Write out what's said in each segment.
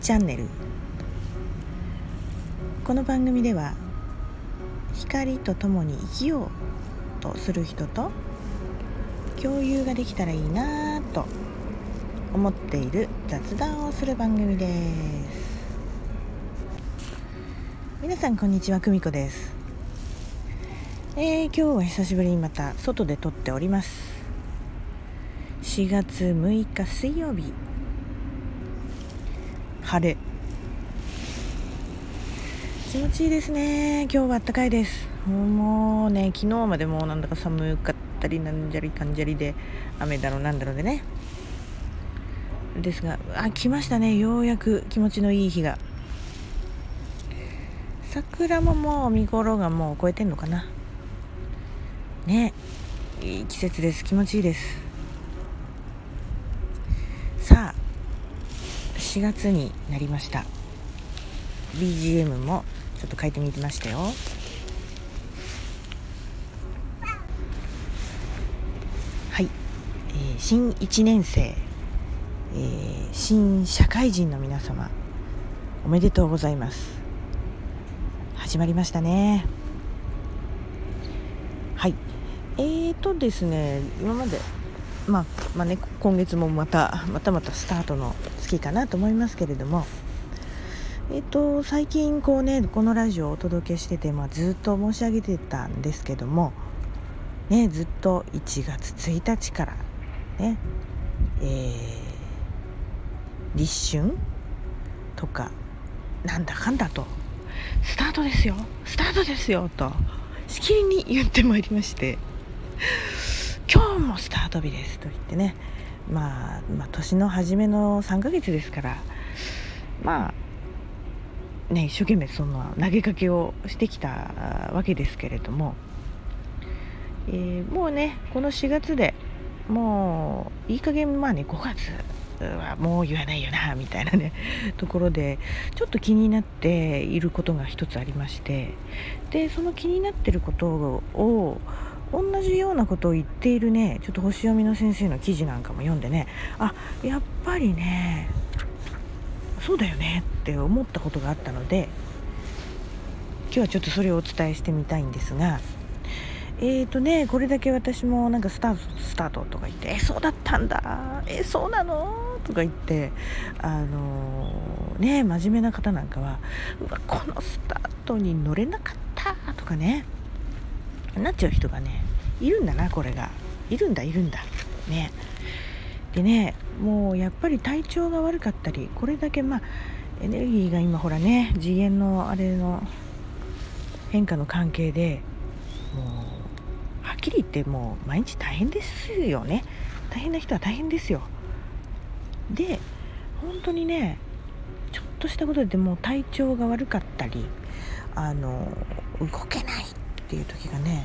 チャンネル。この番組では光とともに生きようとする人と共有ができたらいいなと思っている雑談をする番組です。皆さんこんにちは久美子です。えー、今日は久しぶりにまた外で撮っております。4月6日水曜日。晴れ。気持ちいいですね。今日は暖かいです。もうね昨日までもうなんだか寒かったりなんじゃりかんじゃりで雨だろうなんだろうでね。ですがあ来ましたね。ようやく気持ちのいい日が。桜ももう見頃がもう超えてんのかな。ねいい季節です。気持ちいいですさあ4月になりました。BGM もちょっと変えてみましたよ。はい、えー、新1年生、えー、新社会人の皆様おめでとうございます。始まりましたね。はい。えーとですね今までまあ、まあね今月もまたまたまたスタートの月かなと思いますけれども。えっ、と最近こうねこのラジオをお届けしてて、まあ、ずっと申し上げてたんですけども。ねずっと1月1日からねえー、立春とかなんだかんだとスタートですよ。スタートですよとしきりに言ってまいりまして。今日もスタート日ですと言ってね、まあ、まあ年の初めの3ヶ月ですから。まあね一生懸命そんな投げかけをしてきたわけですけれども、えー、もうねこの4月でもういい加減まあね5月はもう言わないよなみたいなねところでちょっと気になっていることが一つありまして。でその気になってることを同じようなことを言っているね。ちょっと星読みの先生の記事なんかも読んでね。あやっぱりねそうだよね。って思ったことがあったので今日はちょっとそれをお伝えしてみたいんですがえーとねこれだけ私もなんかスタートスタートとか言って「えそうだったんだ。えそうなの?」とか言ってあのー、ね真面目な方なんかは「うわこのスタートに乗れなかった」とかね。なっちゃう人がねいるんだなこれが。いるんだいるんだ。ね。でねもうやっぱり体調が悪かったりこれだけまあエネルギーが今ほらね次元のあれの変化の関係でもうはっきり言ってもう毎日大変ですよね。大変な人は大変ですよ。で本当にねちょっとしたことでもう体調が悪かったりあの動けない。っていう時がね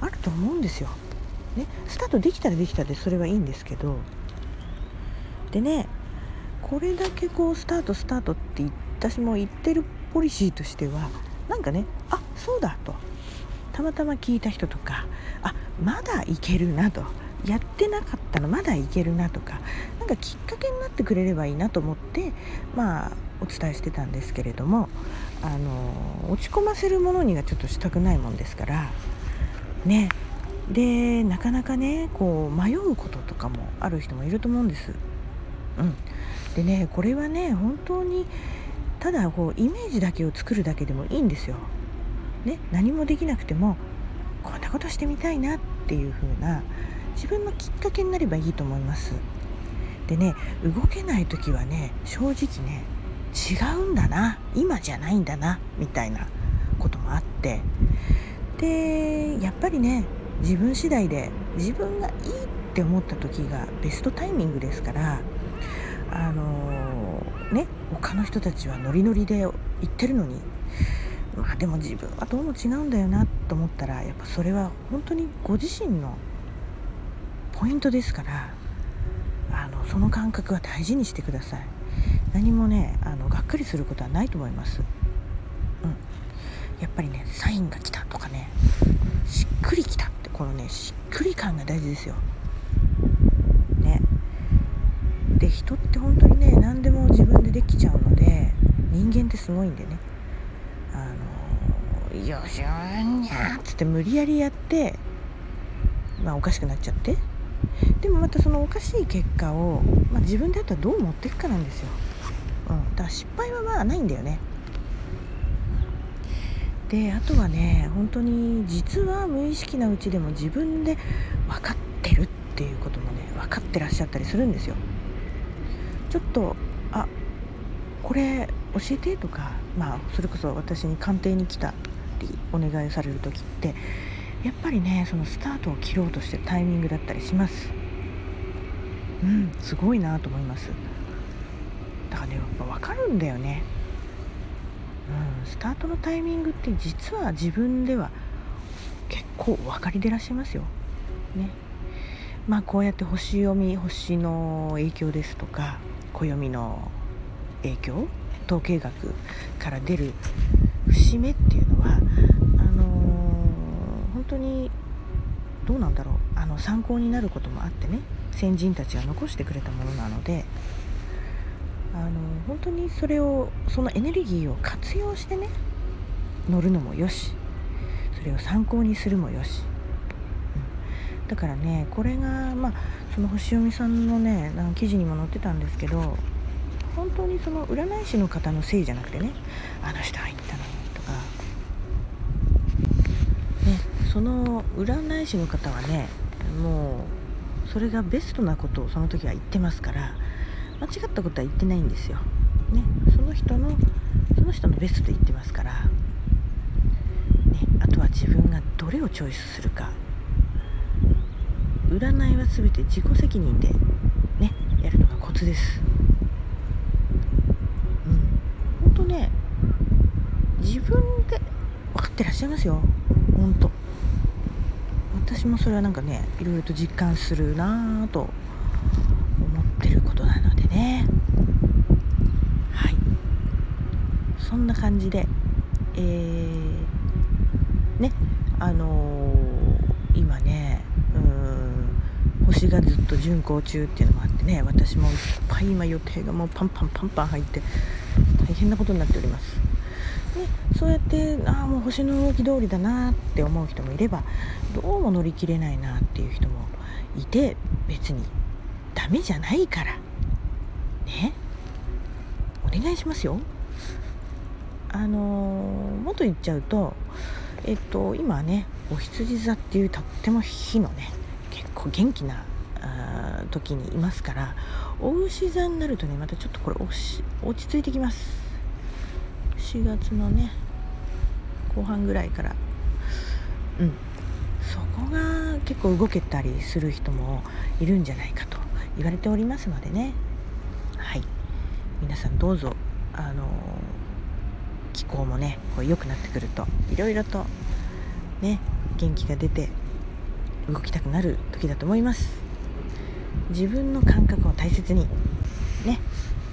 あると思うんですよ。ね、スタートできたらできたでそれはいいんですけど。でねこれだけこうスタートスタートって私も言ってるポリシーとしてはなんかねあそうだと。たまたま聞いた人とかあまだいけるなと。やってなかったのまだいけるなとかなんかきっかけになってくれればいいなと思ってまあお伝えしてたんですけれどもあの落ち込ませるものにはちょっとしたくないもんですからねでなかなかねこう迷うこととかもある人もいると思うんです。うん、でねこれはね本当にただこうイメージだけを作るだけでもいいんですよ。ね、何もできなくてもこんなことしてみたいなっていう風な自分のきっかけになればいいと思います。でね動けない時はね正直ね違うんだな。今じゃないんだな。みたいなこともあって。でやっぱりね自分次第で自分がいいって思った時がベストタイミングですからあのー、ね他の人たちはノリノリで言ってるのにまあでも自分はどうも違うんだよなと思ったらやっぱそれは本当にご自身のポイントですからあのその感覚は大事にしてください。何もねあのがっかりすることはないと思います。うん、やっぱりねサインが来たとかねしっくりきたってこのねしっくり感が大事ですよ。ね。で人って本当にね何でも自分でできちゃうので人間ってすごいんでねあのよしゃんにゃっつって無理やりやってまあおかしくなっちゃってでもまたそのおかしい結果を、まあ、自分であったらどう持っていくかなんですよ、うん、だから失敗はまあないんだよね。であとはね本当に実は無意識なうちでも自分で分かってるっていうこともね分かってらっしゃったりするんですよ。ちょっとあこれ教えてとかまあそれこそ私に鑑定に来たりお願いされる時ってやっぱりねそのスタートを切ろうとしてるタイミングだったりします。うんすごいなと思います。だからねやっぱ分かるんだよね。うんスタートのタイミングって実は自分では結構分かりでらっしゃいますよ。ね。まあこうやって星読み星の影響ですとか暦の影響統計学から出る節目っていうのはあの本当にどうなんだろう。あの参考になることもあってね先人たちが残してくれたものなのであの本当にそれをそのエネルギーを活用してね乗るのもよしそれを参考にするもよし、うん、だからねこれがまあその星読みさんのねなんか記事にも載ってたんですけど本当にその占い師の方のせいじゃなくてねあの人は言ったのとか、ねその占い師の方はねもうそれがベストなことをその時は言ってますから間違ったことは言ってないんですよ、ね、その人のその人のベストで言ってますから、ね、あとは自分がどれをチョイスするか。占いは全て自己責任でね。やるのがコツです。うん。本当ね自分で分かってらっしゃいますよ。本当。私もそれはなんかねいろいろと実感するなぁと思ってることなのでねはいそんな感じでえー、ねあのー、今ねうん星がずっと巡行中っていうのもあってね私もいっぱい今予定がもうパンパンパンパン入って大変なことになっております。ね、そうやってああもう星の動き通りだなって思う人もいればどうも乗り切れないなっていう人もいて別にダメじゃないから。ね。お願いしますよ。あの、もっと言っちゃうとえっと今ねお羊座っていうとっても火のね結構元気なあ時にいますからお牛座になるとねまたちょっとこれ落ち着いてきます。4月のね後半ぐらいから。うん。そこが結構動けたりする人もいるんじゃないかと言われておりますのでね。はい。皆さんどうぞあの気候もねこう良くなってくるといろいろとね元気が出て動きたくなる時だと思います。自分の感覚を大切にね、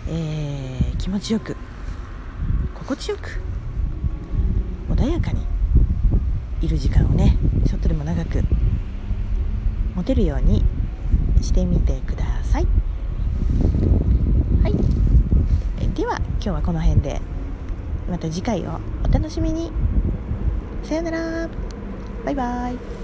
えー、気持ちよく心地よく穏やかにいる時間をねちょっとでも長く持てるようにしてみてください。はい。では今日はこの辺で。また次回をお楽しみに。さよなら。バイバイ。